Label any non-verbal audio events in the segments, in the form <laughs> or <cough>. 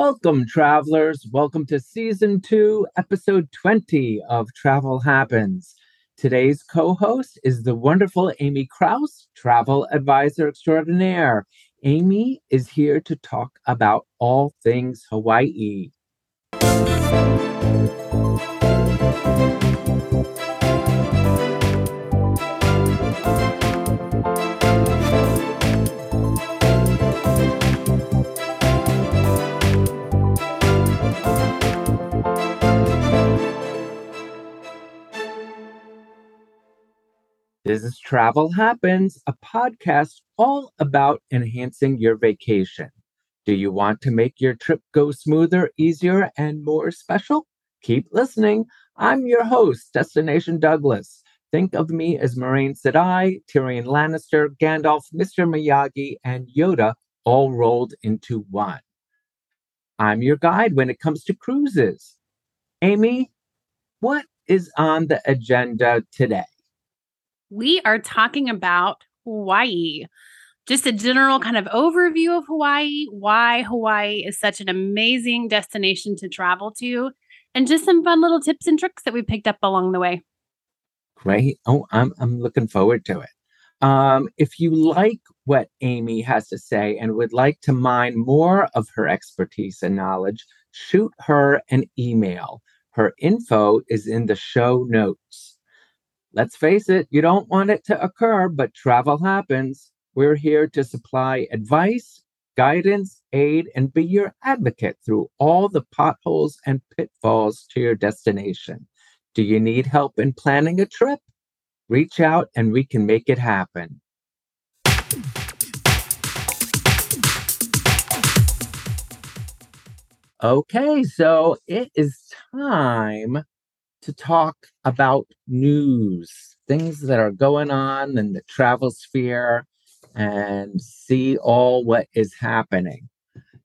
Welcome, travelers. Welcome to season two, episode 20 of Travel Happens. Today's co host is the wonderful Amy Crouse, travel advisor extraordinaire. Amy is here to talk about all things Hawaii. Is Travel Happens, a podcast all about enhancing your vacation. Do you want to make your trip go smoother, easier, and more special? Keep listening. I'm your host, Destination Douglas. Think of me as Moiraine Sedai, Tyrion Lannister, Gandalf, Mr. Miyagi, and Yoda all rolled into one. I'm your guide when it comes to cruises. Amy, what is on the agenda today? We are talking about Hawaii. Just a general kind of overview of Hawaii, why Hawaii is such an amazing destination to travel to, and just some fun little tips and tricks that we picked up along the way. Great. Oh, I'm I'm looking forward to it. Um, if you like what Amy has to say and would like to mine more of her expertise and knowledge, shoot her an email. Her info is in the show notes. Let's face it, you don't want it to occur, but travel happens. We're here to supply advice, guidance, aid, and be your advocate through all the potholes and pitfalls to your destination. Do you need help in planning a trip? Reach out and we can make it happen. Okay, so it is time to talk about news, things that are going on in the travel sphere, and see all what is happening.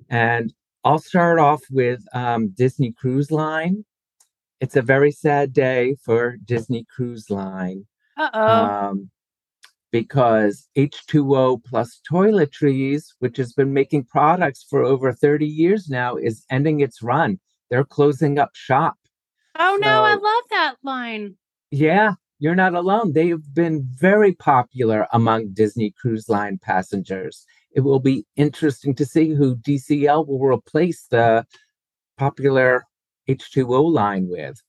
And I'll start off with um, Disney Cruise Line. It's a very sad day for Disney Cruise Line. Uh-oh. Um, because H2O plus toiletries, which has been making products for over 30 years now, is ending its run. They're closing up shop. Oh no, I love that line. Yeah, you're not alone. They've been very popular among Disney Cruise Line passengers. It will be interesting to see who DCL will replace the popular H2O line with.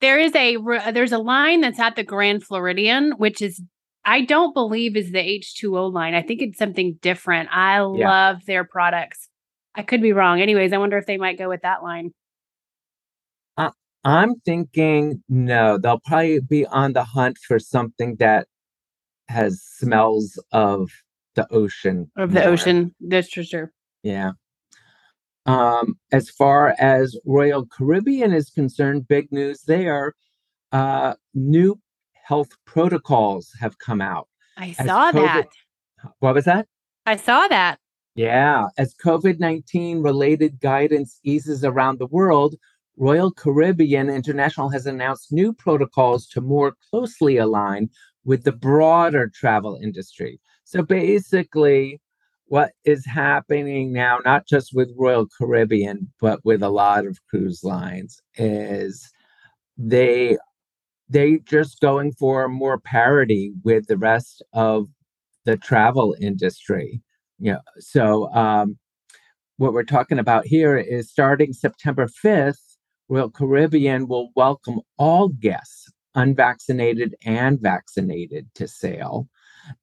There is a uh, there's a line that's at the Grand Floridian, which is I don't believe is the H2O line. I think it's something different. I yeah. love their products. I could be wrong. Anyways, I wonder if they might go with that line. I'm thinking no, they'll probably be on the hunt for something that has smells of the ocean. Of the more. ocean. That's for sure. Yeah. Um, as far as Royal Caribbean is concerned, big news there. Uh, new health protocols have come out. I saw COVID, that. What was that? I saw that. Yeah. As COVID 19 related guidance eases around the world, Royal Caribbean International has announced new protocols to more closely align with the broader travel industry. So basically, what is happening now, not just with Royal Caribbean, but with a lot of cruise lines, is they they just going for more parity with the rest of the travel industry. You know, so um, what we're talking about here is starting September 5th, Royal Caribbean will welcome all guests, unvaccinated and vaccinated, to sail.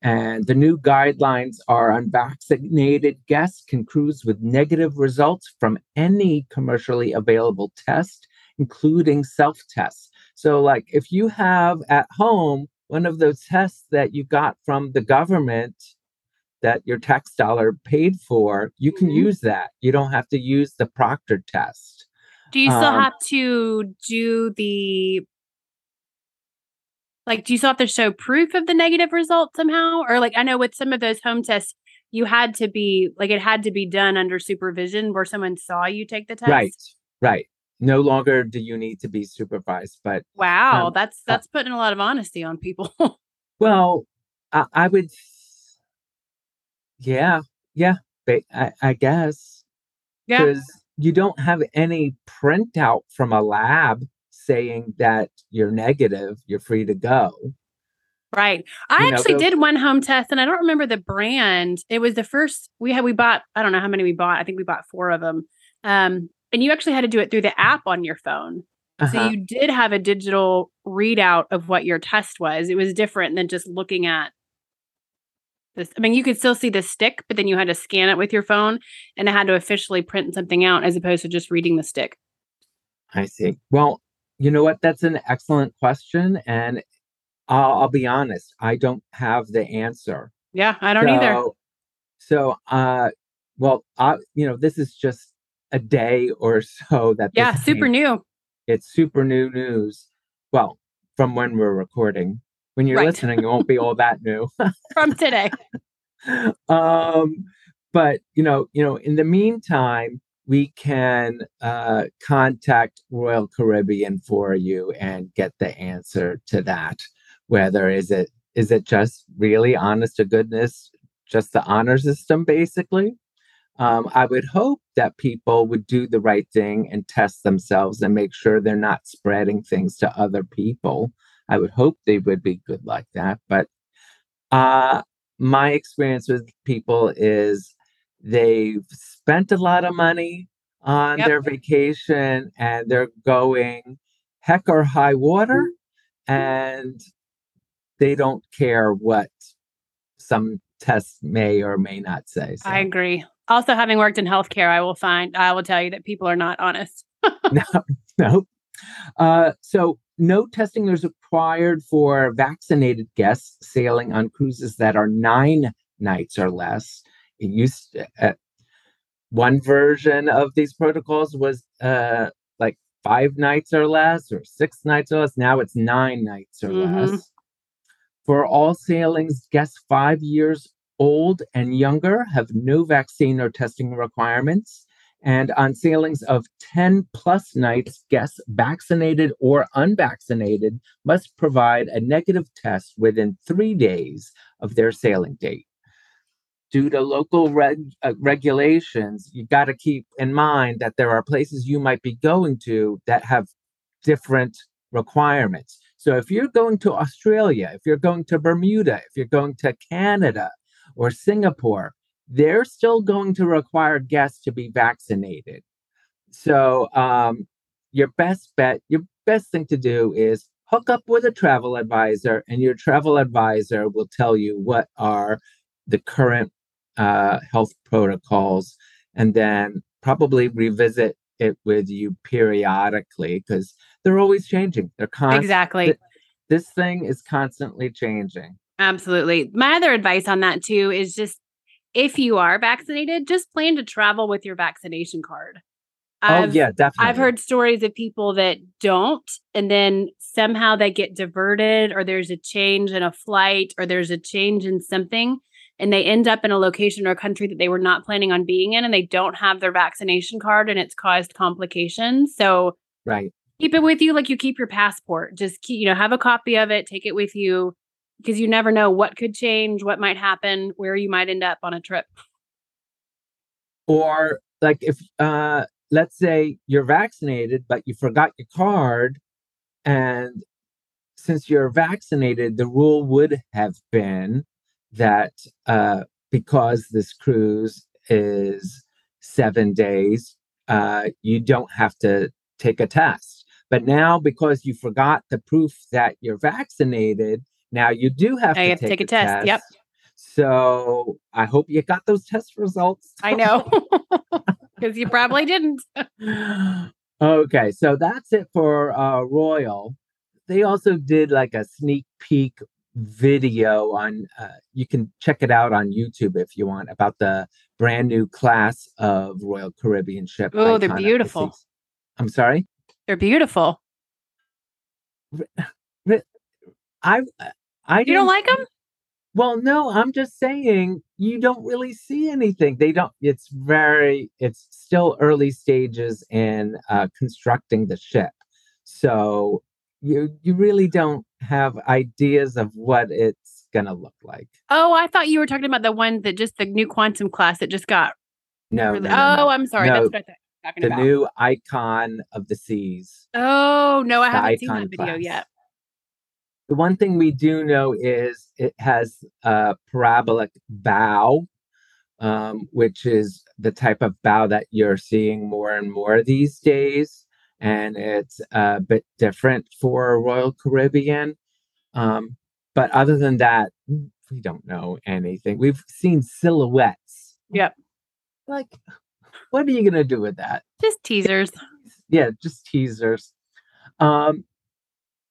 And the new guidelines are unvaccinated guests can cruise with negative results from any commercially available test, including self tests. So, like if you have at home one of those tests that you got from the government that your tax dollar paid for, you can mm-hmm. use that. You don't have to use the proctor test. Do you still um, have to do the like do you still have to show proof of the negative result somehow? Or like I know with some of those home tests, you had to be like it had to be done under supervision where someone saw you take the test. Right. Right. No longer do you need to be supervised. But wow, um, that's uh that's uh, putting a lot of honesty on people. well, I, I, would yeah, yeah, I, I guess. Yeah. because you don't have any printout from a lab saying that you're negative, you're free to go. Right. I You know, actually those- did one home test and I don't remember the brand. It was the first we had we bought, I don't know how many we bought. I think we bought four of them. Um, and you actually had to do it through the app on your phone. So Uh-huh. you did have a digital readout of what your test was. It was different than just looking at this. I mean, you could still see the stick, but then you had to scan it with your phone and it had to officially print something out as opposed to just reading the stick. I see. Well, you know what? That's an excellent question. And I'll, I'll be honest, I don't have the answer. Yeah, I don't either. So- So, uh, well, I, you know, this is just a day or so that Yeah, super came- new. It's super new news. Well, from when we're recording. When you're Right. listening, it won't be all that new. <laughs> from today. <laughs> um, but you know, you know, in the meantime, we can uh, contact Royal Caribbean for you and get the answer to that. Whether is it is it just really honest to goodness, just the honor system, basically? Um, I would hope that people would do the right thing and test themselves and make sure they're not spreading things to other people. I would hope they would be good like that. But uh, my experience with people is they've spent a lot of money on Yep. their vacation and they're going heck or high water and they don't care what some tests may or may not say. So. I agree. Also, having worked in healthcare, I will find, I will tell you that people are not honest. <laughs> no, no. Uh, so no testing is required for vaccinated guests sailing on cruises that are nine nights or less. It used to, uh, one version of these protocols was uh, like five nights or less, or six nights or less. Now it's nine nights or Mhm. less. For all sailings, guests five years old and younger have no vaccine or testing requirements. And on sailings of 10 plus nights, guests vaccinated or unvaccinated must provide a negative test within three days of their sailing date. Due to local reg- uh, regulations, you got to keep in mind that there are places you might be going to that have different requirements. So if you're going to Australia, if you're going to Bermuda, if you're going to Canada or Singapore, they're still going to require guests to be vaccinated. So, um, your best bet, your best thing to do is hook up with a travel advisor, and your travel advisor will tell you what are the current uh, health protocols, and then probably revisit it with you periodically because they're always changing. They're constantly Exactly. This thing is constantly changing. Absolutely. My other advice on that too is just if you are vaccinated, just plan to travel with your vaccination card. oh yeah, definitely. I've heard stories of people that don't, and then somehow they get diverted, or there's a change in a flight, or there's a change in something, and they end up in a location or a country that they were not planning on being in, and they don't have their vaccination card, and it's caused complications. So right. keep it with you like you keep your passport. Just keep, you know, have a copy of it, take it with you, because you never know what could change, what might happen, where you might end up on a trip. or like if uh let's say you're vaccinated but you forgot your card and since you're vaccinated the rule would have been that uh because this cruise is 7 days uh you don't have to take a test but now because you forgot the proof that you're vaccinated now you do have Now to have to take, take a test, yep. so i hope you got those test results I know. <laughs> Because you probably didn't. <laughs> okay, so that's it for uh, Royal. They also did like a sneak peek video on. Uh, you can check it out on YouTube if you want about the brand new class of Royal Caribbean ship. Oh, they're Icon of the beautiful. I'm sorry. They're beautiful. I I You don't like them? Well, no, I'm just saying you don't really see anything. They don't. It's very. It's still early stages in uh, constructing the ship, so you you really don't have ideas of what it's gonna look like. Oh, I thought you were talking about the one that just the new quantum class that just got No, Really- no, no, no. oh, I'm sorry. No, That's what I'm talking the about. new icon of the seas. oh no, I the haven't seen that video class. yet. The one thing we do know is it has a parabolic bow, um, which is the type of bow that you're seeing more and more these days. And it's a bit different for Royal Caribbean. Um, but other than that, we don't know anything. We've seen silhouettes. Yep. Like, what are you going to do with that? Just teasers. <laughs> yeah, just teasers. Um,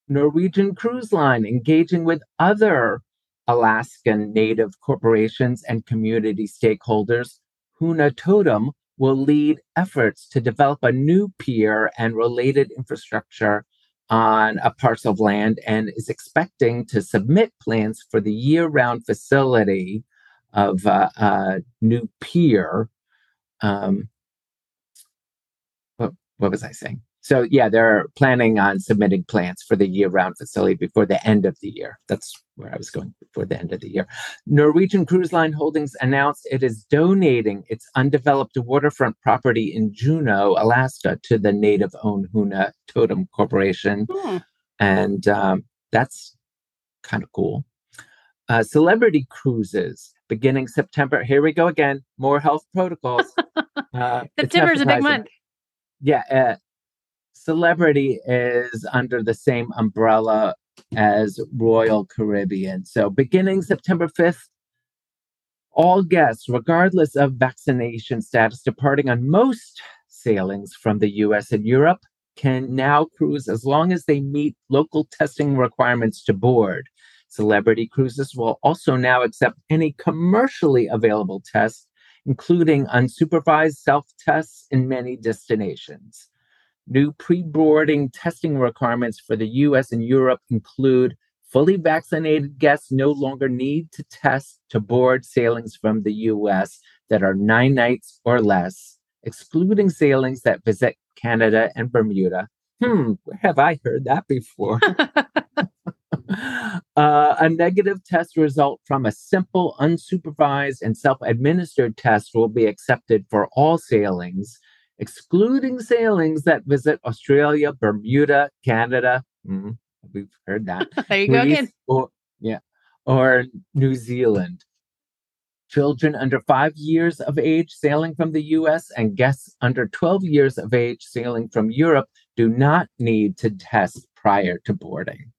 Norwegian Cruise Line engaging with other Alaskan native corporations and community stakeholders. Huna Totem will lead efforts to develop a new pier and related infrastructure on a parcel of land and is expecting to submit plans for the year round facility of uh, a new pier. Um, what, what was I saying? So yeah, they're planning on submitting plans for the year-round facility before the end of the year. That's where I was going before the end of the year. Norwegian Cruise Line Holdings announced it is donating its undeveloped waterfront property in Juneau, Alaska, to the native-owned Huna Totem Corporation, Hmm. and um, that's kind of cool. Uh, celebrity cruises beginning September. Here we go again. More health protocols. <laughs> Uh, September's a big month. yeah, uh, celebrity is under the same umbrella as Royal Caribbean. So beginning September 5th, all guests, regardless of vaccination status, departing on most sailings from the US and Europe can now cruise as long as they meet local testing requirements to board. Celebrity cruises will also now accept any commercially available tests, including unsupervised self tests in many destinations. New pre boarding testing requirements for the US and Europe include fully vaccinated guests no longer need to test to board sailings from the US that are nine nights or less, excluding sailings that visit Canada and Bermuda. Hmm, where have I heard that before? <laughs> Uh, a negative test result from a simple, unsupervised, and self administered test will be accepted for all sailings, excluding sailings that visit Australia, Bermuda, Canada. mm, we've heard that. <laughs> there you go again. Or, yeah, or New Zealand. Children under five years of age sailing from the US and guests under 12 years of age sailing from Europe do not need to test prior to boarding.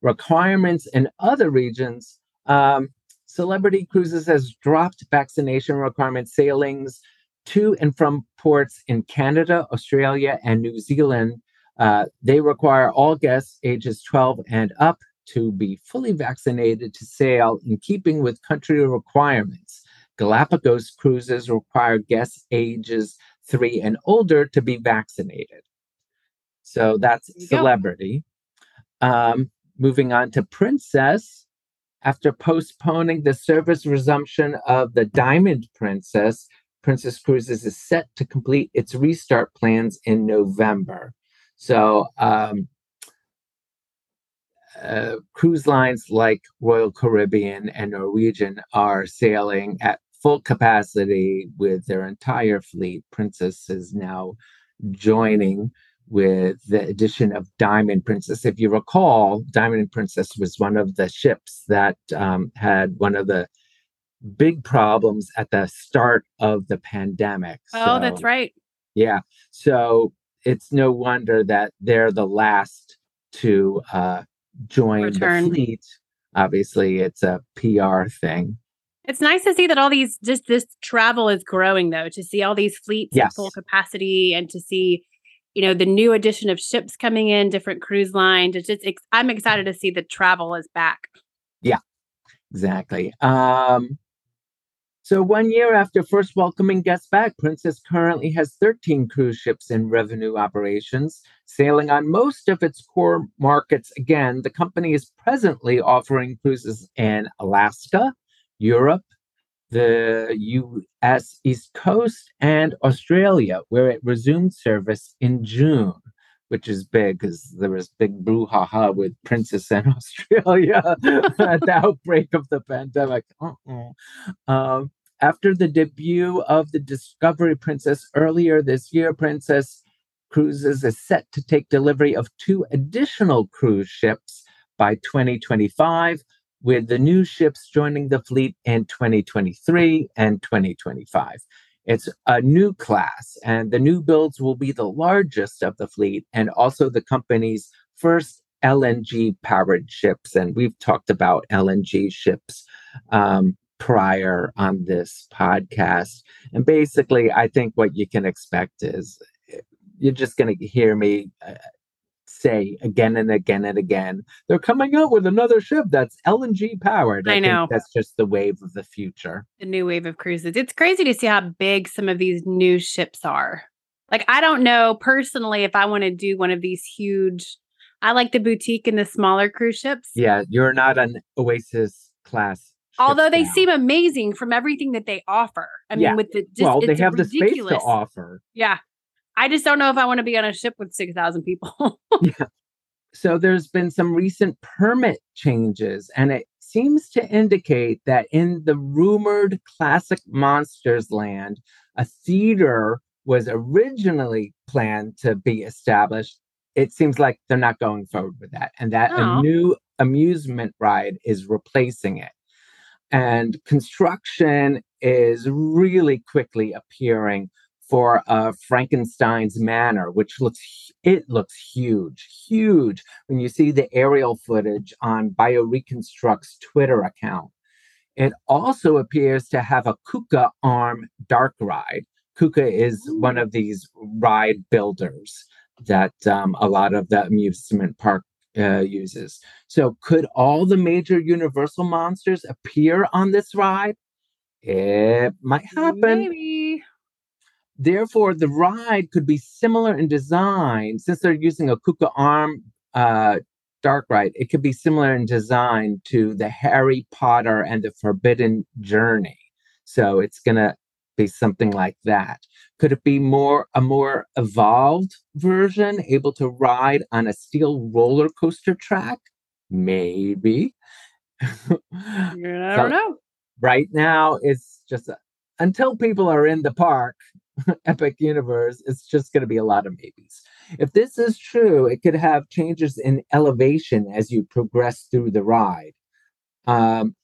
Requirements in other regions, um, Celebrity Cruises has dropped vaccination requirements sailings to and from ports in Canada, Australia, and New Zealand. Uh, they require all guests ages 12 and up to be fully vaccinated to sail in keeping with country requirements. Galapagos cruises require guests ages three and older to be vaccinated. So that's There you go. celebrity. Um, moving on to Princess. After postponing the service resumption of the Diamond Princess, Princess Cruises is set to complete its restart plans in November. So, um, uh, cruise lines like Royal Caribbean and Norwegian are sailing at full capacity with their entire fleet. Princess is now joining with the addition of Diamond Princess. If you recall, Diamond Princess was one of the ships that um, had one of the big problems at the start of the pandemic. Oh, that's right. Yeah. So it's no wonder that they're the last to uh, join Return. the fleet. Obviously, it's a PR thing. It's nice to see that all these just this travel is growing though, to see all these fleets at full capacity and to see, you know, the new addition of ships coming in, different cruise lines. It's just I'm excited to see the travel is back. Yeah. Exactly. Um, so, one year after first welcoming guests back, Princess currently has 13 cruise ships in revenue operations, sailing on most of its core markets. Again, the company is presently offering cruises in Alaska, Europe, the US East Coast, and Australia, where it resumed service in June. Which is big because there was big brouhaha with Princess in <laughs> Australia <laughs> at the outbreak of the pandemic. Um, after the debut of the Discovery Princess earlier this year, Princess Cruises is set to take delivery of two additional cruise ships by 2025, with the new ships joining the fleet in 2023 and 2025. It's a new class, and the new builds will be the largest of the fleet and also the company's first LNG powered ships. And we've talked about LNG ships um, prior on this podcast. And basically, I think what you can expect is eh, you're just going to hear me uh, say again and again and again, they're coming out with another ship that's LNG powered. I, I know. that's just the wave of the future. The new wave of cruises. It's crazy to see how big some of these new ships are. Like, I don't know personally if I want to do one of these huge. I like the boutique and the smaller cruise ships. Yeah, you're not an Oasis class Although they now. seem amazing from everything that they offer. I mean, with the just, well, they have ridiculous. the space to offer. Yeah, I just don't know if I want to be on a ship with six thousand people. <laughs> yeah. So there's been some recent permit changes, and it seems to indicate that in the rumored classic monsters land, a theater was originally planned to be established. It seems like they're not going forward with that, and that oh. a new amusement ride is replacing it and construction is really quickly appearing for uh, Frankenstein's Manor, which looks it looks huge, huge when you see the aerial footage on BioReconstruct's Twitter account. It also appears to have a Kuka arm dark ride. Kuka is one of these ride builders that um, a lot of the amusement park uh, uses. So, could all the major Universal monsters appear on this ride? It might happen. Maybe. Therefore, the ride could be similar in design since they're using a Kuka arm uh, dark ride. It could be similar in design to the Harry Potter and the Forbidden Journey. So it's going to be something like that. Could it be more a more evolved version, able to ride on a steel roller coaster track? Maybe. <laughs> I don't know. Right now, it's just a, until people are in the park, <laughs> Epic Universe, it's just going to be a lot of maybes. If this is true, it could have changes in elevation as you progress through the ride. Um,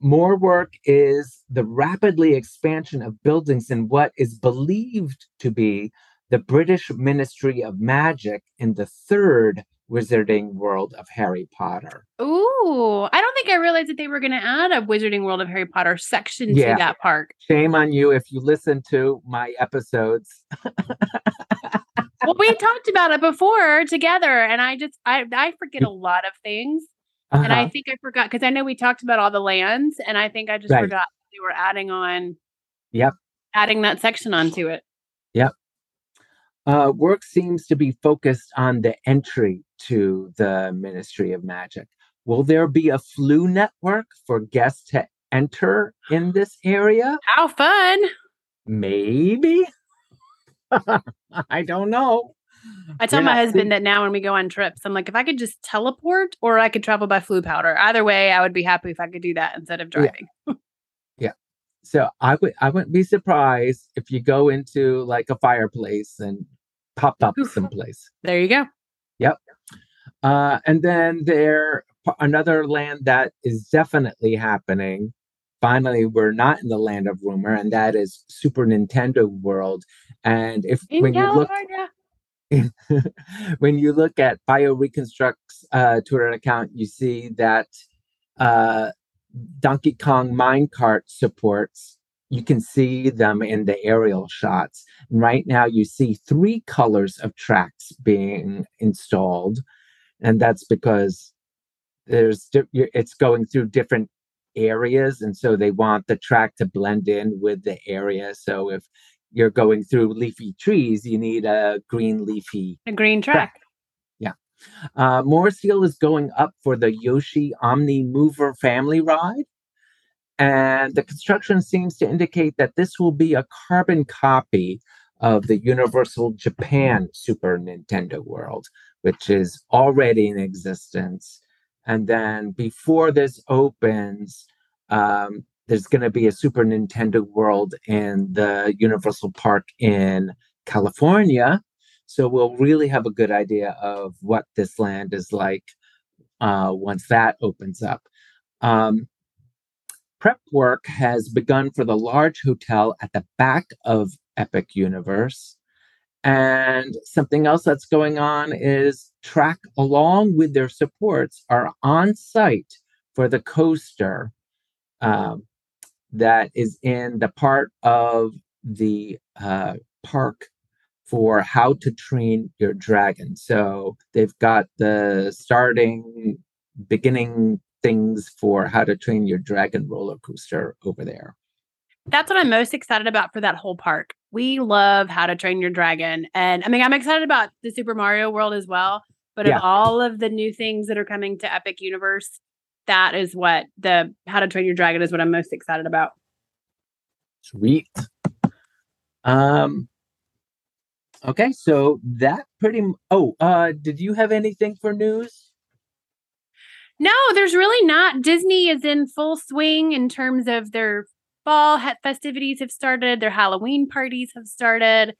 more work is the rapidly expansion of buildings in what is believed to be the British Ministry of Magic in the third Wizarding World of Harry Potter. Ooh, I don't think I realized that they were going to add a Wizarding World of Harry Potter section yeah. to that park. Shame on you if you listen to my episodes. well, we <laughs> talked about it before together, and I just I I forget a lot of things. Uh-huh. And I uh-huh. think I forgot because I know we talked about all the lands, and I think I just right. forgot they were adding on. Yep. Adding that section onto it. Yep. Uh, work seems to be focused on the entry to the Ministry of Magic. Will there be a Floo Network for guests to enter in <gasps> this area? How fun! Maybe. <laughs> I don't know. I tell my husband that now when we go on trips, I'm like, if I could just teleport or I could travel by Floo powder, either way, I would be happy if I could do that instead of driving. Yeah. <laughs> yeah. So I would I wouldn't be surprised if you go into like a fireplace and pop up someplace. There you go. Yep. Uh, and then there another land that is definitely happening. Finally, we're not in the land of rumor, and that is Super Nintendo World. And if in when California. you look <laughs> when you look at BioReconstruct's uh, Twitter account, you see that uh, Donkey Kong Minecart supports. You can see them in the aerial shots. And right now, you see three colors of tracks being installed, and that's because there's it's going through different areas, and so they want the track to blend in with the area. So if you're going through leafy trees, you need a green leafy a green track. track. Yeah. Uh, Morrisville is going up for the Yoshi Omni Mover family ride. And the construction seems to indicate that this will be a carbon copy of the Universal Japan Super Nintendo World, which is already in existence. And then before this opens, um, there's going to be a Super Nintendo World in the Universal Park in California. So we'll really have a good idea of what this land is like uh, once that opens up. Um, prep work has begun for the large hotel at the back of Epic Universe. And something else that's going on is Track, along with their supports, are on site for the coaster um, that is in the part of the uh, park for how to train your dragon. So they've got the starting, beginning things for how to train your dragon roller coaster over there. That's what I'm most excited about for that whole park. We love How to Train Your Dragon. And I mean, I'm excited about the Super Mario World as well. But yeah. of all of the new things that are coming to Epic Universe, that is what the How to Train Your Dragon is what I'm most excited about. Sweet. Um okay, so that pretty m- oh, uh did you have anything for news? No, there's really not. Disney is in full swing in terms of their fall festivities have started, their Halloween parties have started.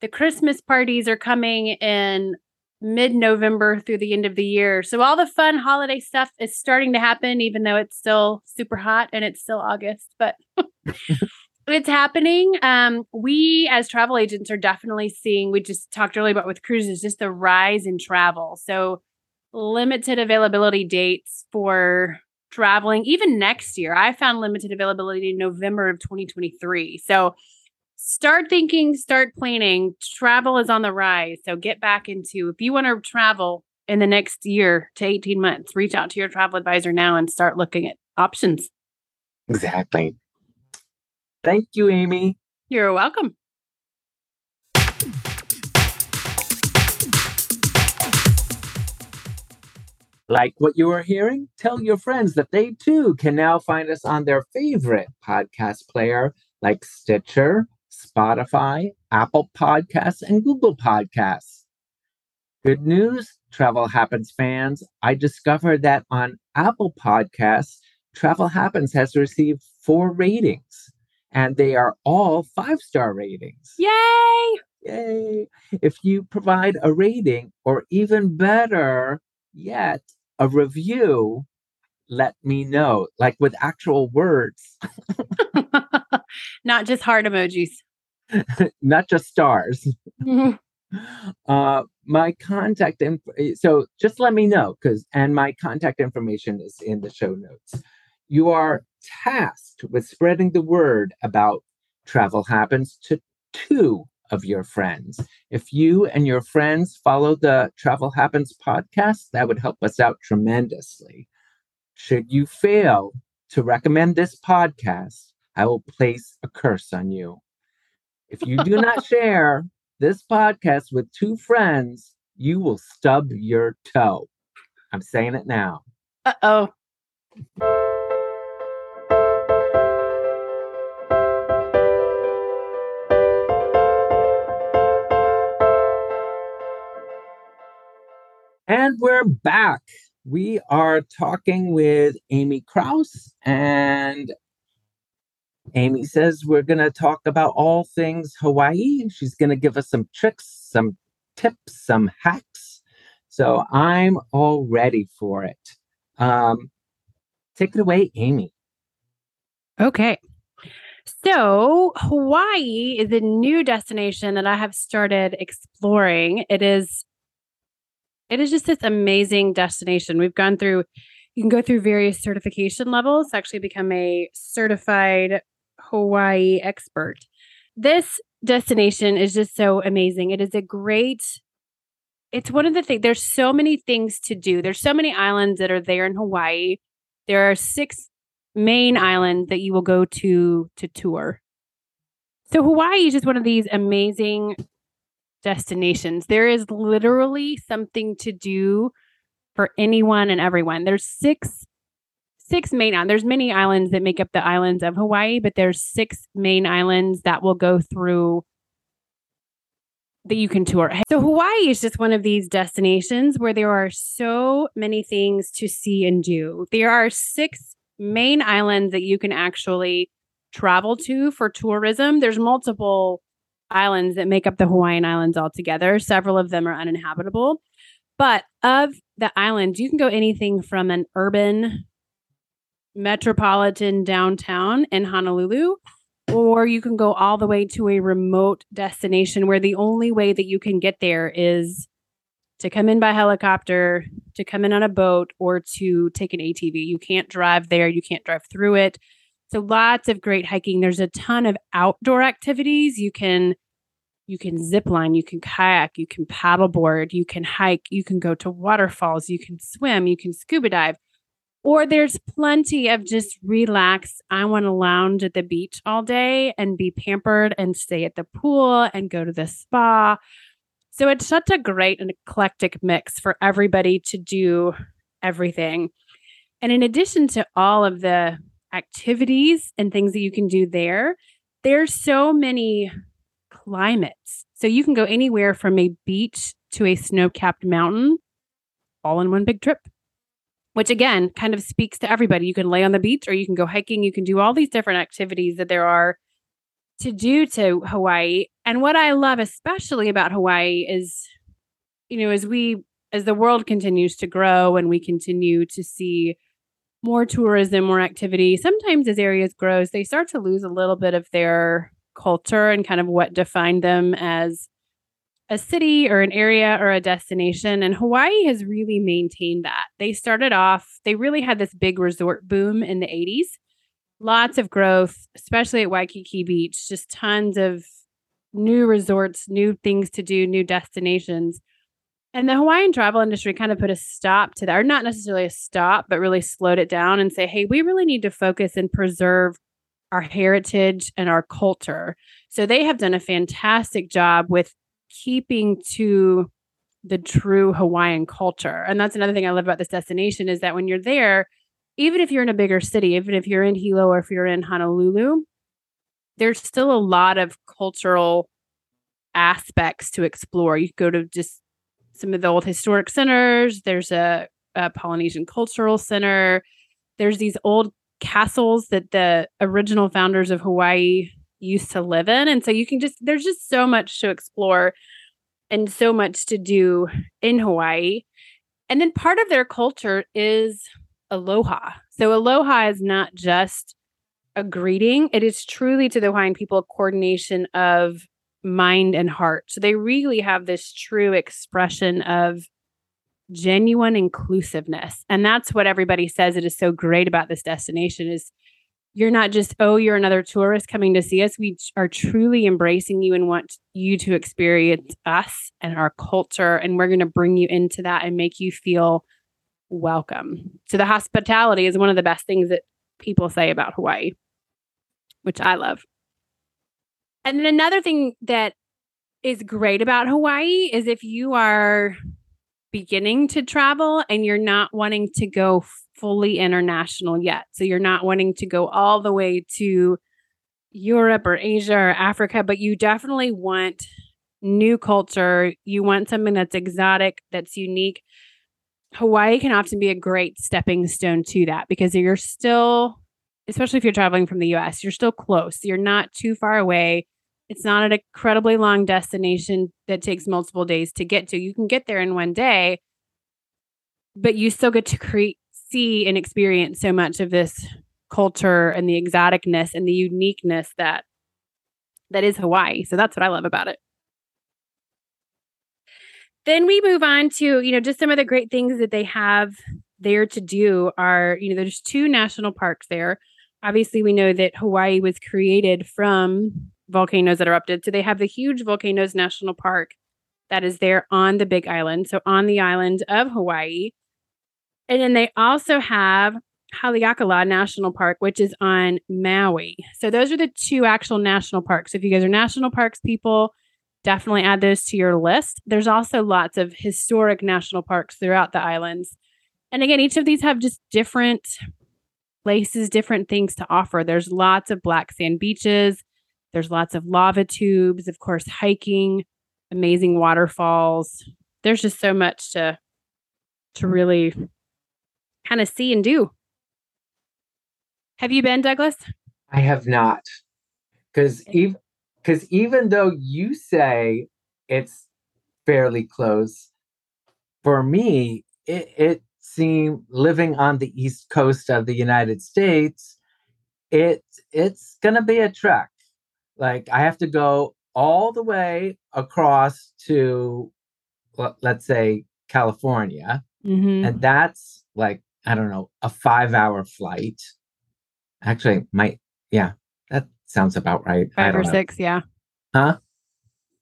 The Christmas parties are coming in mid November through the end of the year. So all the fun holiday stuff is starting to happen, even though it's still super hot and it's still August, but <laughs> it's happening. Um, we as travel agents are definitely seeing, we just talked earlier about with cruises, just the rise in travel. So limited availability dates for traveling even next year. I found limited availability in November of 2023. So start thinking, start planning. Travel is on the rise. So get back into if you want to travel in the next year to 18 months, reach out to your travel advisor now and start looking at options. Exactly. Thank you, Amy. You're welcome. Like what you are hearing? Tell your friends that they too can now find us on their favorite podcast player like Stitcher, Spotify, Apple Podcasts, and Google Podcasts. Good news, Travel Happens fans. I discovered that on Apple Podcasts, Travel Happens has received four ratings, and they are all five star ratings. Yay! Yay! If you provide a rating, or even better yet, a review, let me know, like with actual words. <laughs> Not just heart emojis. <laughs> Not just stars. Mm-hmm. <laughs> uh, my contact info. Eh, so just let me know because, and my contact information is in the show notes. You are tasked with spreading the word about travel happens to two of your friends. If you and your friends follow the Travel Happens podcast, that would help us out tremendously. Should you fail to recommend this podcast, I will place a curse on you. If you do not <laughs> share this podcast with two friends, you will stub your toe. I'm saying it now. Uh oh. And we're back. We are talking with Amy Crouse, and Amy says we're going to talk about all things Hawaii. She's going to give us some tricks, some tips, some hacks. So I'm all ready for it. Um, take it away, Amy. Okay. So, Hawaii is a new destination that I have started exploring. It is it is just this amazing destination. We've gone through, you can go through various certification levels actually become a certified Hawaii expert. This destination is just so amazing. It is a great, it's one of the things, there's so many things to do. There's so many islands that are there in Hawaii. There are six main islands that you will go to to tour. So Hawaii is just one of these amazing destinations. There is literally something to do for anyone and everyone. There's six six main islands. There's many islands that make up the islands of Hawaii, but there's six main islands that will go through that you can tour. So Hawaii is just one of these destinations where there are so many things to see and do. There are six main islands that you can actually travel to for tourism. There's multiple islands that make up the Hawaiian Islands altogether. Several of them are uninhabitable. But of the islands, you can go anything from an urban metropolitan downtown in Honolulu, or you can go all the way to a remote destination where the only way that you can get there is to come in by helicopter, to come in on a boat, or to take an ATV. You can't drive there, you can't drive through it. So lots of great hiking. There's a ton of outdoor activities. You can you can zip line, you can kayak, you can paddleboard, you can hike, you can go to waterfalls, you can swim, you can scuba dive. Or there's plenty of just relax. I want to lounge at the beach all day and be pampered and stay at the pool and go to the spa. So it's such a great and eclectic mix for everybody to do everything. And in addition to all of the activities and things that you can do there, there's so many climates. So you can go anywhere from a beach to a snow capped mountain all in one big trip, which again kind of speaks to everybody. You can lay on the beach or you can go hiking. You can do all these different activities that there are to do to Hawaii. And what I love especially about Hawaii is, you know, as we, as the world continues to grow and we continue to see more tourism, more activity, sometimes as areas grows, they start to lose a little bit of their culture and kind of what defined them as a city or an area or a destination. And Hawaii has really maintained that. They started off, they really had this big resort boom in the 80s. Lots of growth, especially at Waikiki Beach, just tons of new resorts, new things to do, new destinations. And the Hawaiian travel industry kind of put a stop to that, or not necessarily a stop, but really slowed it down and say, hey, we really need to focus and preserve our heritage and our culture. So they have done a fantastic job with keeping to the true Hawaiian culture. And that's another thing I love about this destination is that when you're there, even if you're in a bigger city, even if you're in Hilo or if you're in Honolulu, there's still a lot of cultural aspects to explore. You go to just some of the old historic centers. There's a, a Polynesian cultural center. There's these old castles that the original founders of Hawaii used to live in. And so you can just, there's just so much to explore and so much to do in Hawaii. And then part of their culture is aloha. So aloha is not just a greeting, it is truly to the Hawaiian people a coordination of mind and heart. So they really have this true expression of genuine inclusiveness. And that's what everybody says it is so great about this destination is you're not just oh you're another tourist coming to see us we are truly embracing you and want you to experience us and our culture and we're going to bring you into that and make you feel welcome so the hospitality is one of the best things that people say about hawaii which i love and then another thing that is great about hawaii is if you are beginning to travel and you're not wanting to go fully international yet. So you're not wanting to go all the way to Europe or Asia or Africa, but you definitely want new culture. You want something that's exotic, that's unique. Hawaii can often be a great stepping stone to that because you're still, especially if you're traveling from the US, you're still close. You're not too far away. It's not an incredibly long destination that takes multiple days to get to. You can get there in one day, but you still get to create, see and experience so much of this culture and the exoticness and the uniqueness that that is Hawaii. So that's what I love about it. Then we move on to, you know, just some of the great things that they have there to do are, you know, there's two national parks there. Obviously, we know that Hawaii was created from volcanoes that erupted. So they have the huge Volcanoes National Park that is there on the Big Island, so on the island of Hawaii. And then they also have Haleakala National Park, which is on Maui. So those are the two actual national parks. If you guys are national parks people, definitely add those to your list. There's also lots of historic national parks throughout the islands. And again, each of these have just different places, different things to offer. There's lots of black sand beaches. There's lots of lava tubes, of course, hiking, amazing waterfalls. There's just so much to to really kind of see and do. Have you been, Douglas? I have not. Because even because even though you say it's fairly close, for me, it, it seemed living on the east coast of the United States, it it's gonna be a trek. Like I have to go all the way across to let's say California. Mm-hmm. And that's like, I don't know, a five hour flight. Actually, might, yeah, that sounds about right. Five or know. six, yeah. Huh?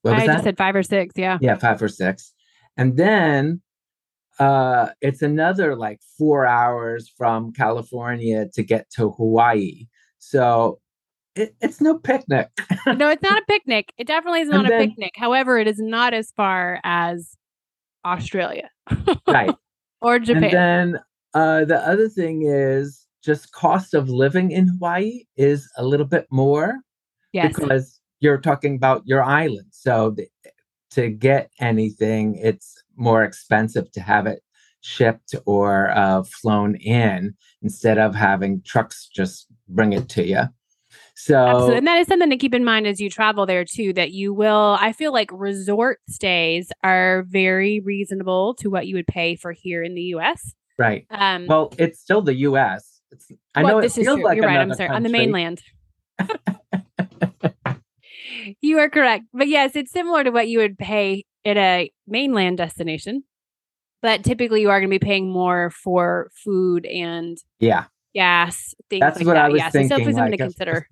I that? just said five or six, yeah. Yeah, five or six. And then uh it's another like four hours from California to get to Hawaii. So it, it's no picnic. no, it's not a picnic. It definitely is not a picnic. However, it is not as far as Australia. <laughs> right. Or Japan. And then uh, the other thing is just cost of living in Hawaii is a little bit more. Yes. Because you're talking about your island. So the, to get anything, it's more expensive to have it shipped or uh, flown in instead of having trucks just bring it to you. So, Absolutely. and that is something to keep in mind as you travel there too. That you will, I feel like resort stays are very reasonable to what you would pay for here in the U.S. Right. Um, well, it's still the U.S. It's, I well, know this it feels is true. like you're right. I'm sorry. Country. On the mainland. <laughs> you are correct, but yes, it's similar to what you would pay at a mainland destination. But typically, you are going to be paying more for food and yeah, gas. Things That's like what that. I was yeah, thinking. So something like to consider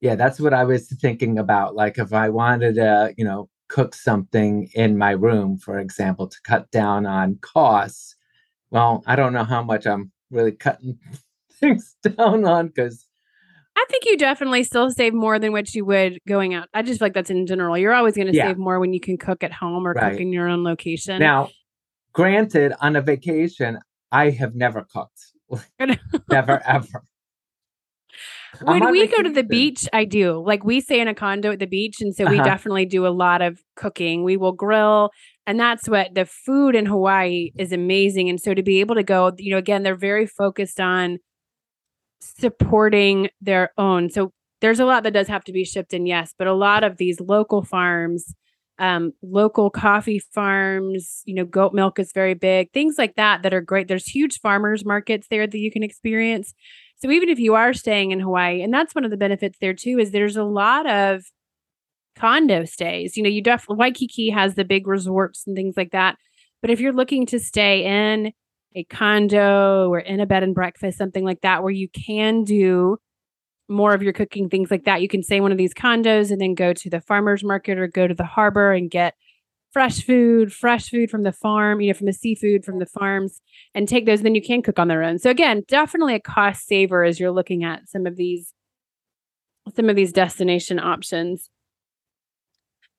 yeah that's what i was thinking about like if i wanted to you know cook something in my room for example to cut down on costs well i don't know how much i'm really cutting <laughs> things down on because I think you definitely still save more than what you would going out. I just feel like that's in general. You're always going to yeah. save more when you can cook at home or right. cook in your own location. Now, granted, on a vacation, I have never cooked. <laughs> never ever when we go to the beach, I do. Like we stay in a condo at the beach, and so we uh-huh. definitely do a lot of cooking. We will grill, and that's what the food in Hawaii is amazing. And so to be able to go, you know, again, they're very focused on supporting their own. So there's a lot that does have to be shipped in, yes, but a lot of these local farms, um, local coffee farms, you know, goat milk is very big, things like that that are great. There's huge farmers markets there that you can experience. So even if you are staying in Hawaii, and that's one of the benefits there too, is there's a lot of condo stays. You know, you definitely Waikiki has the big resorts and things like that. But if you're looking to stay in a condo or in a bed and breakfast, something like that, where you can do more of your cooking, things like that, you can stay one of these condos and then go to the farmer's market or go to the harbor and get fresh food, fresh food from the farm, you know, from the seafood from the farms, and take those. Then you can cook on their own. So again, definitely a cost saver as you're looking at some of these some of these destination options.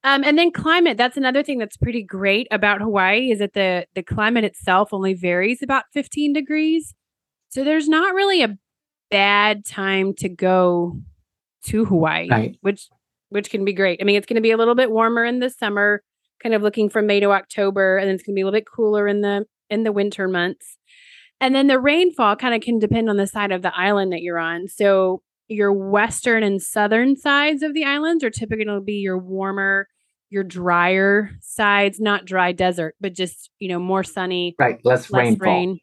Um, and then climate. That's another thing that's pretty great about Hawaii is that the the climate itself only varies about 15 degrees. So there's not really a bad time to go to Hawaii, right. which which can be great. I mean, it's going to be a little bit warmer in the summer kind of looking from May to October, and then it's going to be a little bit cooler in the in the winter months. And then the rainfall kind of can depend on the side of the island that you're on. So your western and southern sides of the islands are typically going to be your warmer, your drier sides, not dry desert, but just, you know, more sunny. Right, less, less rainfall. Rain.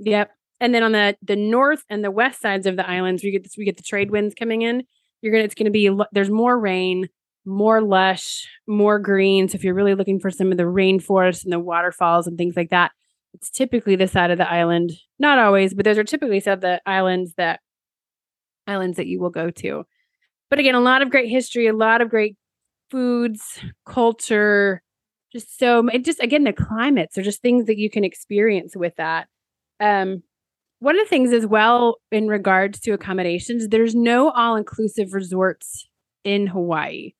Yep. And then on the the north and the west sides of the islands, we get this, we get the trade winds coming in. You're gonna it's gonna be there's more rain, more lush, more green. So if you're really looking for some of the rainforest and the waterfalls and things like that, it's typically the side of the island. Not always, but those are typically some of the islands that islands that you will go to. But again, a lot of great history, a lot of great foods, culture, just so it just again the climates are just things that you can experience with that. Um, one of the things as well in regards to accommodations, there's no all-inclusive resorts in Hawaii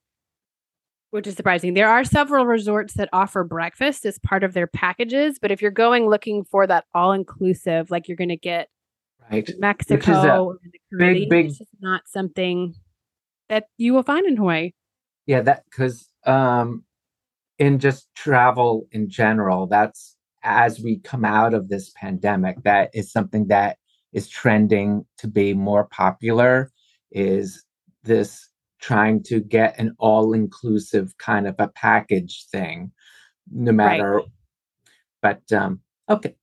which is surprising. There are several resorts that offer breakfast as part of their packages, but if you're going looking for that all inclusive, like you're going to get right Mexico, big big, it's just not something that you will find in Hawaii. Yeah, that because um, in just travel in general, that's as we come out of this pandemic, that is something that is trending to be more popular is this trying to get an all-inclusive kind of a package thing no matter right. but um okay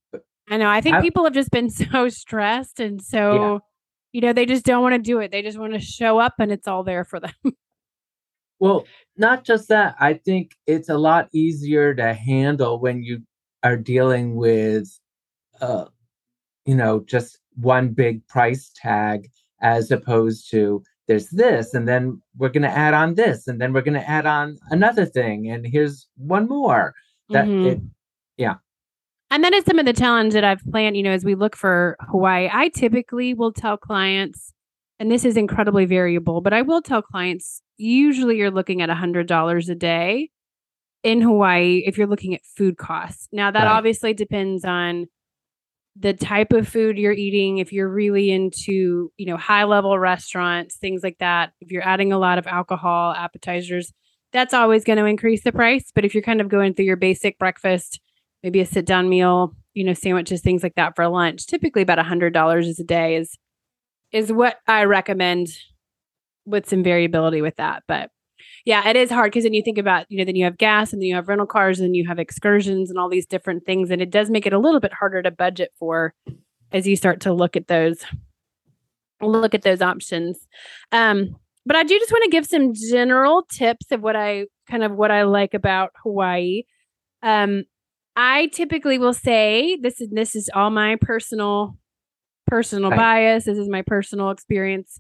i know i think I, people have just been <laughs> so stressed and so yeah. you know they just don't want to do it they just want to show up and it's all there for them <laughs> well not just that i think it's a lot easier to handle when you are dealing with uh you know just one big price tag as opposed to there's this and then we're going to add on this and then we're going to add on another thing and here's one more that mm-hmm. it, yeah and that is some of the challenge that i've planned you know as we look for hawaii i typically will tell clients and this is incredibly variable but i will tell clients usually you're looking at a hundred dollars a day in hawaii if you're looking at food costs now that right. obviously depends on the type of food you're eating if you're really into you know high level restaurants things like that if you're adding a lot of alcohol appetizers that's always going to increase the price. But if you're kind of going through your basic breakfast maybe a sit down meal you know sandwiches things like that for lunch typically about a hundred dollars a day is is what i recommend with some variability with that. But yeah, it is hard because then you think about, you know, then you have gas and then you have rental cars and you have excursions and all these different things. And it does make it a little bit harder to budget for as you start to look at those look at those options. Um, but I do just want to give some general tips of what I kind of what I like about Hawaii. Um, I typically will say this is this is all my personal personal right. bias. This is my personal experience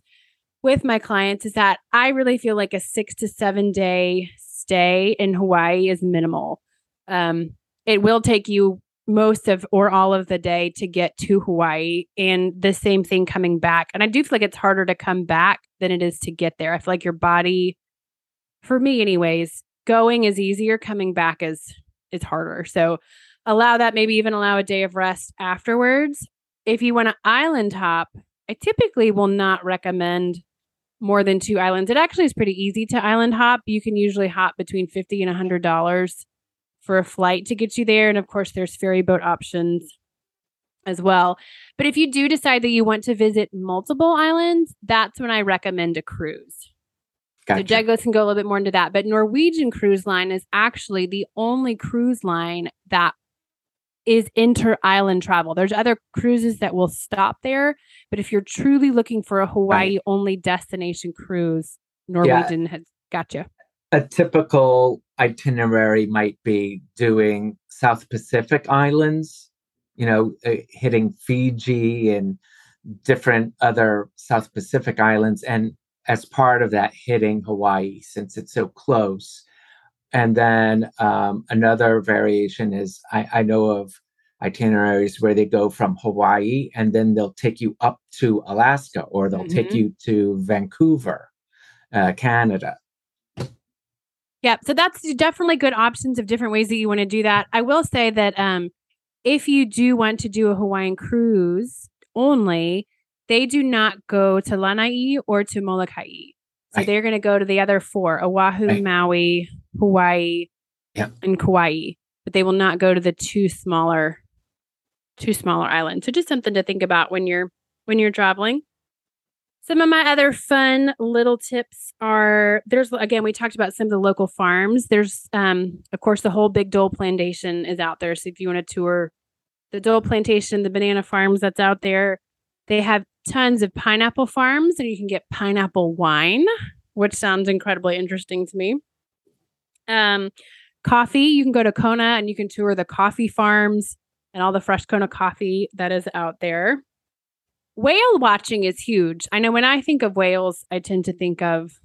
with my clients is that I really feel like a six to seven day stay in Hawaii is minimal. Um, it will take you most of or all of the day to get to Hawaii and the same thing coming back. And I do feel like it's harder to come back than it is to get there. I feel like your body, for me anyways, going is easier, coming back is is harder. So allow that, maybe even allow a day of rest afterwards. If you want to island hop, I typically will not recommend more than two islands. It actually is pretty easy to island hop. You can usually hop between 50 and $100 for a flight to get you there. And of course, there's ferry boat options as well. But if you do decide that you want to visit multiple islands, that's when I recommend a cruise. Gotcha. So Douglas can go a little bit more into that. But Norwegian Cruise Line is actually the only cruise line that is inter island travel. There's other cruises that will stop there, but if you're truly looking for a Hawaii only destination cruise, Norwegian yeah. has got you. A typical itinerary might be doing South Pacific islands, you know, uh, hitting Fiji and different other South Pacific islands. And as part of that, hitting Hawaii since it's so close. And then um, another variation is I, I, know of itineraries where they go from Hawaii and then they'll take you up to Alaska or they'll mm-hmm. take you to Vancouver, uh, Canada. Yeah, so that's definitely good options of different ways that you want to do that. I will say that um, if you do want to do a Hawaiian cruise only, they do not go to Lanai or to Molokai. So right. they're going to go to the other four Oahu, right. Maui, Hawaii, and Kauai, but they will not go to the two smaller two smaller islands. So just something to think about when you're when you're traveling. Some of my other fun little tips are there's again we talked about some of the local farms. There's um of course the whole Big Dole Plantation is out there. So if you want to tour the Dole Plantation, the banana farms that's out there, they have tons of pineapple farms and you can get pineapple wine, which sounds incredibly interesting to me. Um, coffee, you can go to Kona and you can tour the coffee farms and all the fresh Kona coffee that is out there. Whale watching is huge. I know when I think of whales, I tend to think of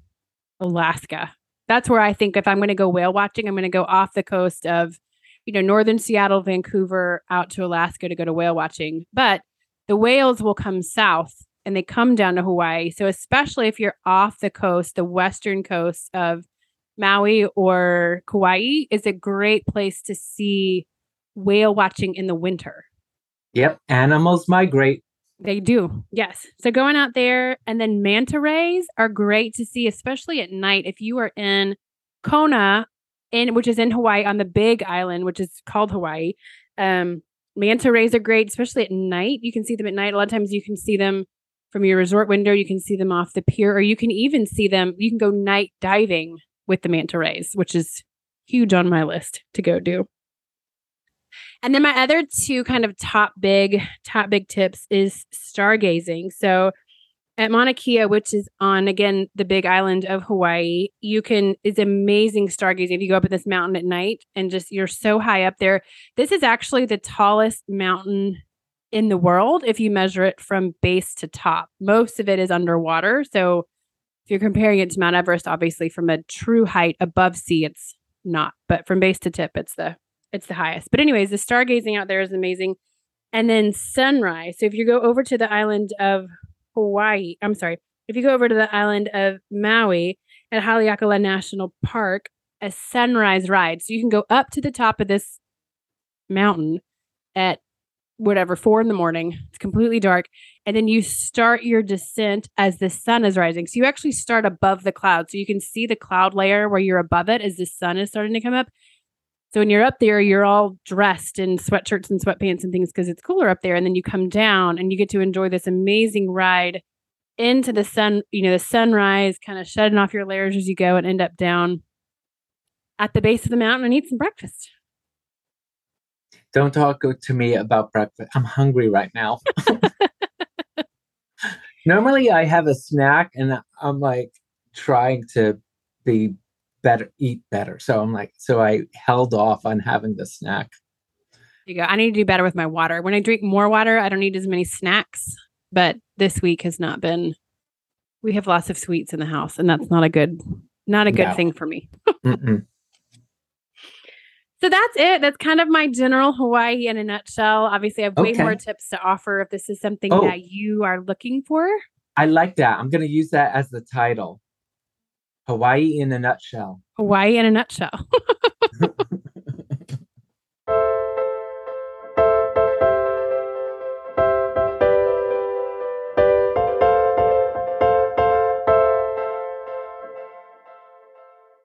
Alaska. That's where I think if I'm going to go whale watching, I'm going to go off the coast of, you know, northern Seattle, Vancouver, out to Alaska to go to whale watching. But the whales will come south and they come down to Hawaii. So, especially if you're off the coast, the western coast of Maui or Kauai is a great place to see whale watching in the winter. Yep, animals migrate. They do. Yes. So going out there and then manta rays are great to see especially at night if you are in Kona in which is in Hawaii on the big island which is called Hawaii. Um manta rays are great, especially at night. You can see them at night. A lot of times you can see them from your resort window. You can see them off the pier, or you can even see them. You can go night diving with the manta rays, which is huge on my list to go do. And then my other two kind of top big, top big tips is stargazing. So at Mauna Kea, which is on again the big island of Hawaii, you can it's amazing stargazing. If you go up at this mountain at night and just you're so high up there. This is actually the tallest mountain in the world if you measure it from base to top. Most of it is underwater. So if you're comparing it to Mount Everest, obviously from a true height above sea, it's not. But from base to tip, it's the it's the highest. But anyways, the stargazing out there is amazing. And then sunrise. So if you go over to the island of Hawaii, I'm sorry, if you go over to the island of Maui at Haleakala National Park, a sunrise ride. So you can go up to the top of this mountain at whatever, four in the morning. It's completely dark. And then you start your descent as the sun is rising. So you actually start above the clouds. So you can see the cloud layer where you're above it as the sun is starting to come up. So when you're up there, you're all dressed in sweatshirts and sweatpants and things because it's cooler up there. And then you come down and you get to enjoy this amazing ride into the sun, you know, the sunrise, kind of shedding off your layers as you go and end up down at the base of the mountain and eat some breakfast. Don't talk to me about breakfast. I'm hungry right now. <laughs> Normally, I have a snack and I'm like trying to be better, eat better. So I'm like, so I held off on having the snack. There you go. I need to do better with my water. When I drink more water, I don't need as many snacks. But this week has not been. We have lots of sweets in the house, and that's not a good, not a good no. thing for me. <laughs> So that's it. That's kind of my general Hawaii in a nutshell. Obviously, I have way okay. more tips to offer if this is something oh, that you are looking for. I like that. I'm going to use that as the title. Hawaii in a nutshell. Hawaii in a nutshell. <laughs>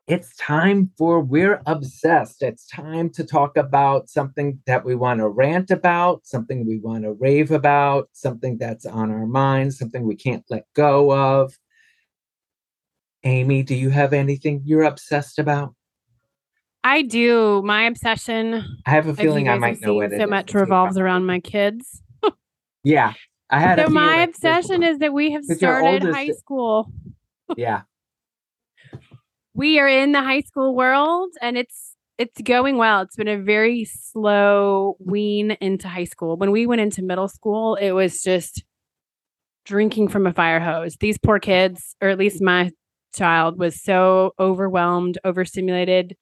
it's time for We're Obsessed. It's time to talk about something that we want to rant about, something we want to rave about, something that's on our minds, something we can't let go of. Amy, do you have anything you're obsessed about? I do. My obsession. I have a feeling I might know what it so much revolves around my kids. <laughs> yeah, I had. So my obsession is that we have started high school. <laughs> yeah, we are in the high school world, and it's it's going well. It's been a very slow wean into high school. When we went into middle school, it was just drinking from a fire hose. These poor kids, or at least my child was so overwhelmed, overstimulated.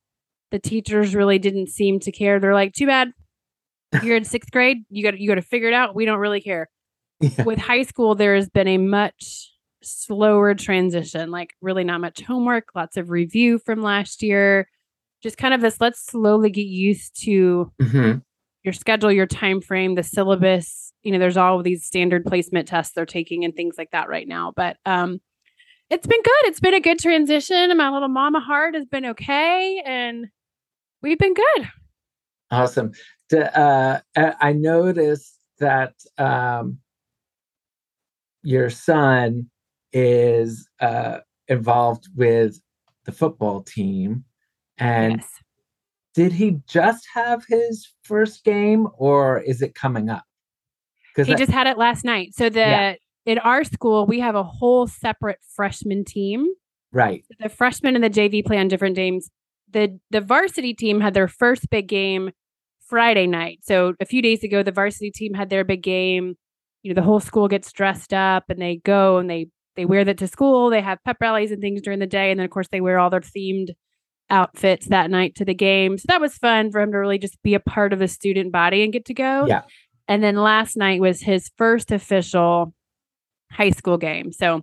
The teachers really didn't seem to care. They're like, "Too bad, you're in sixth grade. You got you got to figure it out. We don't really care." Yeah. With high school, there has been a much slower transition. Like really not much homework, lots of review from last year. Just kind of this. Let's slowly get used to mm-hmm. your schedule, your time frame, the syllabus. You know, there's all of these standard placement tests they're taking and things like that right now. But um, it's been good. It's been a good transition. My little mama heart has been okay, and we've been good. Awesome. Uh, I noticed that um, your son is uh, involved with the football team, and yes. did he just have his first game, or is it coming up? He I, just had it last night. So the yeah in our school, we have a whole separate freshman team. Right. The freshmen and the JV play on different games. The the varsity team had their first big game Friday night. So a few days ago, the varsity team had their big game. You know, the whole school gets dressed up and they go and they they wear that to school. They have pep rallies and things during the day, and then of course they wear all their themed outfits that night to the game. So that was fun for him to really just be a part of the student body and get to go. Yeah. And then last night was his first official high school game. So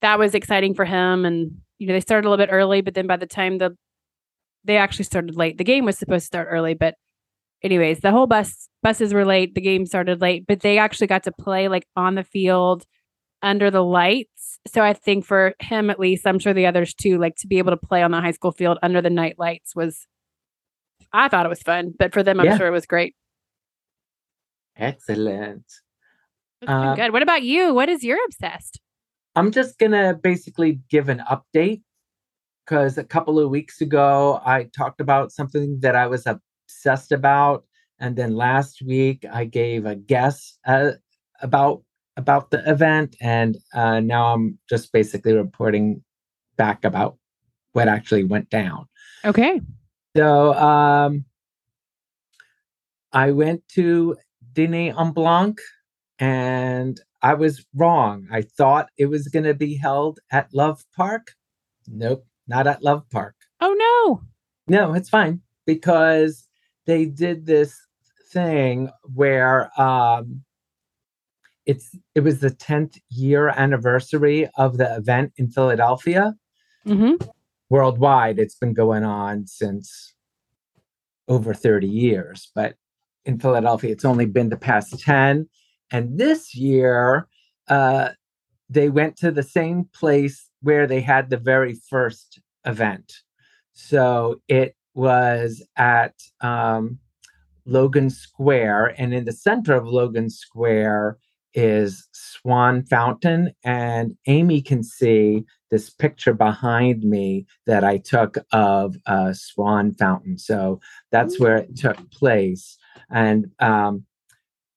that was exciting for him. And, you know, they started a little bit early, but then by the time the they actually started late. The game was supposed to start early, but anyways, the whole bus buses were late. The game started late, but they actually got to play like on the field under the lights. So I think for him at least, I'm sure the others too, like to be able to play on the high school field under the night lights was I thought it was fun, but for them I'm yeah. sure it was great. Excellent. Uh, good. What about you? What is your obsessed? I'm just gonna basically give an update because a couple of weeks ago I talked about something that I was obsessed about, and then last week I gave a guess uh, about about the event, and uh, now I'm just basically reporting back about what actually went down. Okay. So um, I went to Dîner en Blanc and I was wrong. I thought it was going to be held at Love Park. Nope, not at Love Park. Oh, no. No, it's fine because they did this thing where um, it's it was the 10th year anniversary of the event in Philadelphia. Mm-hmm. Worldwide, it's been going on since over 30 years, but in Philadelphia, it's only been the past 10. And this year, uh, they went to the same place where they had the very first event. So it was at um, Logan Square, and in the center of Logan Square is Swann Fountain. And Amy can see this picture behind me that I took of uh, Swann Fountain. So that's where it took place. And um,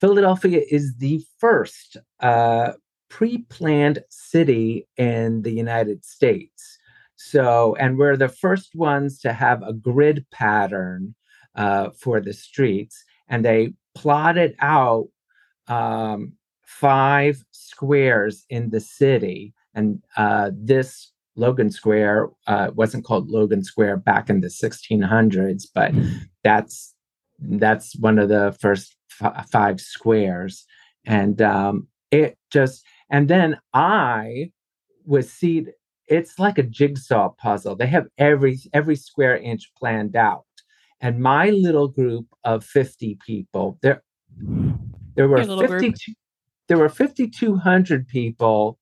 Philadelphia is the first uh, pre planned city in the United States. So, and we're the first ones to have a grid pattern uh, for the streets. And they plotted out um, five squares in the city. And uh, this Logan Square uh, wasn't called Logan Square back in the 1600s, but that's that's one of the first f- five squares and um, it just and then i was see it's like a jigsaw puzzle. They have every every square inch planned out and my little group of 50 people there there were 52 there were 5200 people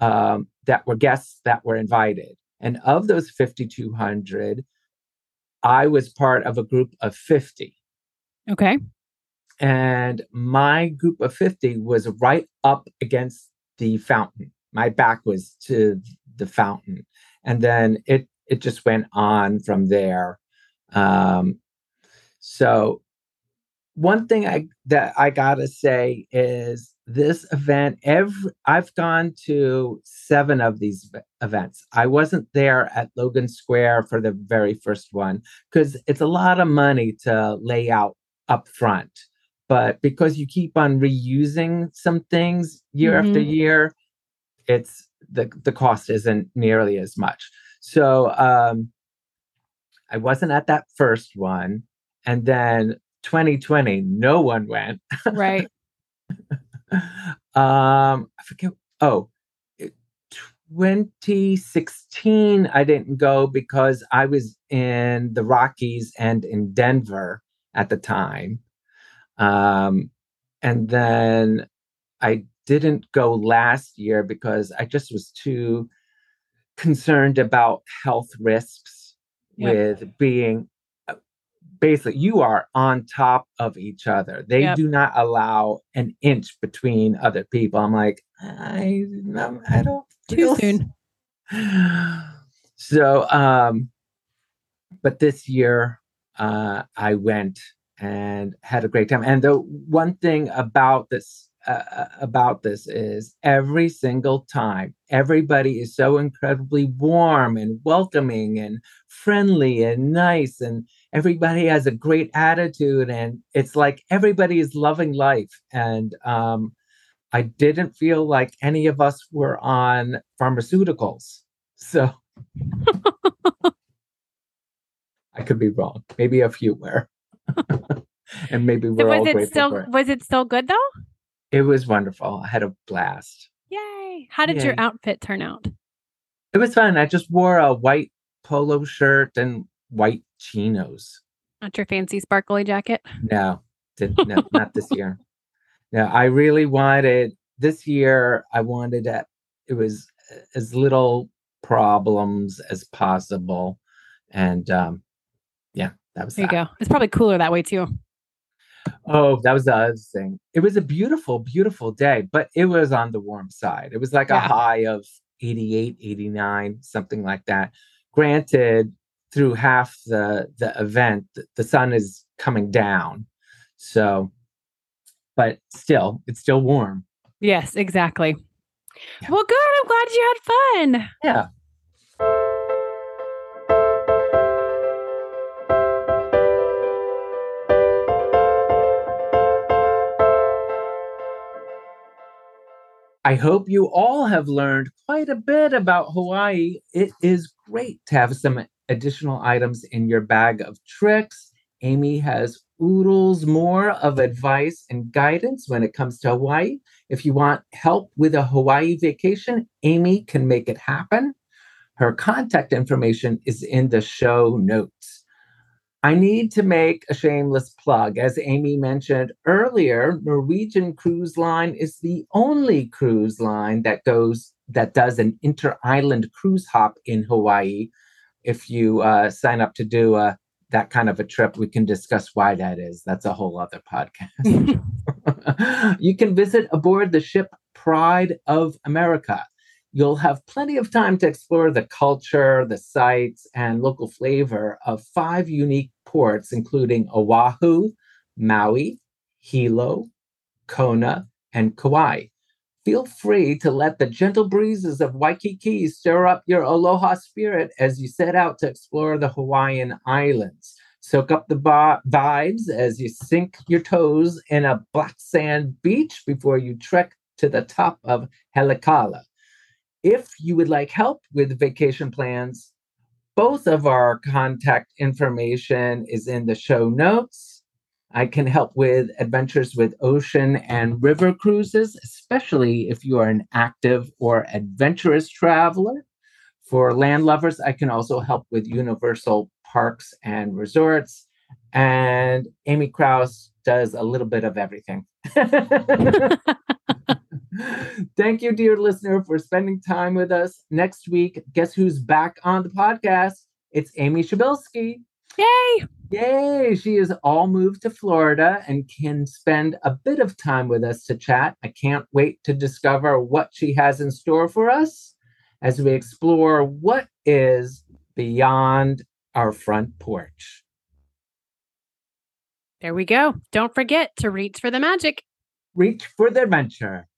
um, that were guests that were invited and of those 5200 i was part of a group of 50 Okay. And my group of 50 was right up against the fountain. My back was to the fountain. And then it it just went on from there. Um, so one thing I that I gotta say is this event every I've gone to seven of these events. I wasn't there at Logan Square for the very first one because it's a lot of money to lay out up front. But because you keep on reusing some things year mm-hmm. after year, it's the the cost isn't nearly as much. So um, I wasn't at that first one, and then 2020, no one went. Right. <laughs> um, I forget. Oh, 2016, I didn't go because I was in the Rockies and in Denver at the time. Um, and then I didn't go last year because I just was too concerned about health risks yep. with being basically you are on top of each other. They yep. do not allow an inch between other people. I'm like, I I don't too soon. <sighs> So um but this year uh, I went and had a great time. And the one thing about this uh, uh, about this is every single time everybody is so incredibly warm and welcoming and friendly and nice and everybody has a great attitude and it's like everybody is loving life and um, i didn't feel like any of us were on pharmaceuticals so <laughs> I could be wrong. Maybe a few were. And maybe we're was all it grateful still was it still good though? It was wonderful. I had a blast. Yay. How did Yay. your outfit turn out? It was fun. I just wore a white polo shirt and white chinos. Not your fancy sparkly jacket? No, did, no <laughs> not this year. No, I really wanted this year. I wanted it. It was as little problems as possible, and um, yeah, that was. There that. you go. It's probably cooler that way too. Oh, that was the other thing. It was a beautiful, beautiful day, but it was on the warm side. It was like a high of 88, 89, something like that. Granted, through half the the event, the sun is coming down. So, but still, it's still warm. Yes, exactly. Yeah. Well, good. I'm glad you had fun. Yeah. I hope you all have learned quite a bit about Hawaii. It is great to have some additional items in your bag of tricks. Amy has oodles more of advice and guidance when it comes to Hawaii. If you want help with a Hawaii vacation, Amy can make it happen. Her contact information is in the show notes. I need to make a shameless plug. As Amy mentioned earlier, Norwegian Cruise Line is the only cruise line that goes that does an inter-island cruise hop in Hawaii. If you uh, sign up to do a that kind of a trip, we can discuss why that is. That's a whole other podcast. <laughs> <laughs> you can visit aboard the ship Pride of America. You'll have plenty of time to explore the culture, the sights, and local flavor of five unique ports, including Oahu, Maui, Hilo, Kona, and Kauai. Feel free to let the gentle breezes of Waikiki stir up your aloha spirit as you set out to explore the Hawaiian Islands. Soak up the ba- vibes as you sink your toes in a black sand beach before you trek to the top of Haleakala. If you would like help with vacation plans, both of our contact information is in the show notes. I can help with adventures with ocean and river cruises, especially if you are an active or adventurous traveler. For land lovers, I can also help with universal parks and resorts. And Amy Crouse does a little bit of everything. <laughs> <laughs> <laughs> Thank you, dear listener, for spending time with us. Next week, guess who's back on the podcast? It's Amy Shabilsky. Yay! Yay! She is all moved to Florida and can spend a bit of time with us to chat. I can't wait to discover what she has in store for us as we explore what is beyond our front porch. There we go. Don't forget to reach for the magic. Reach for the adventure.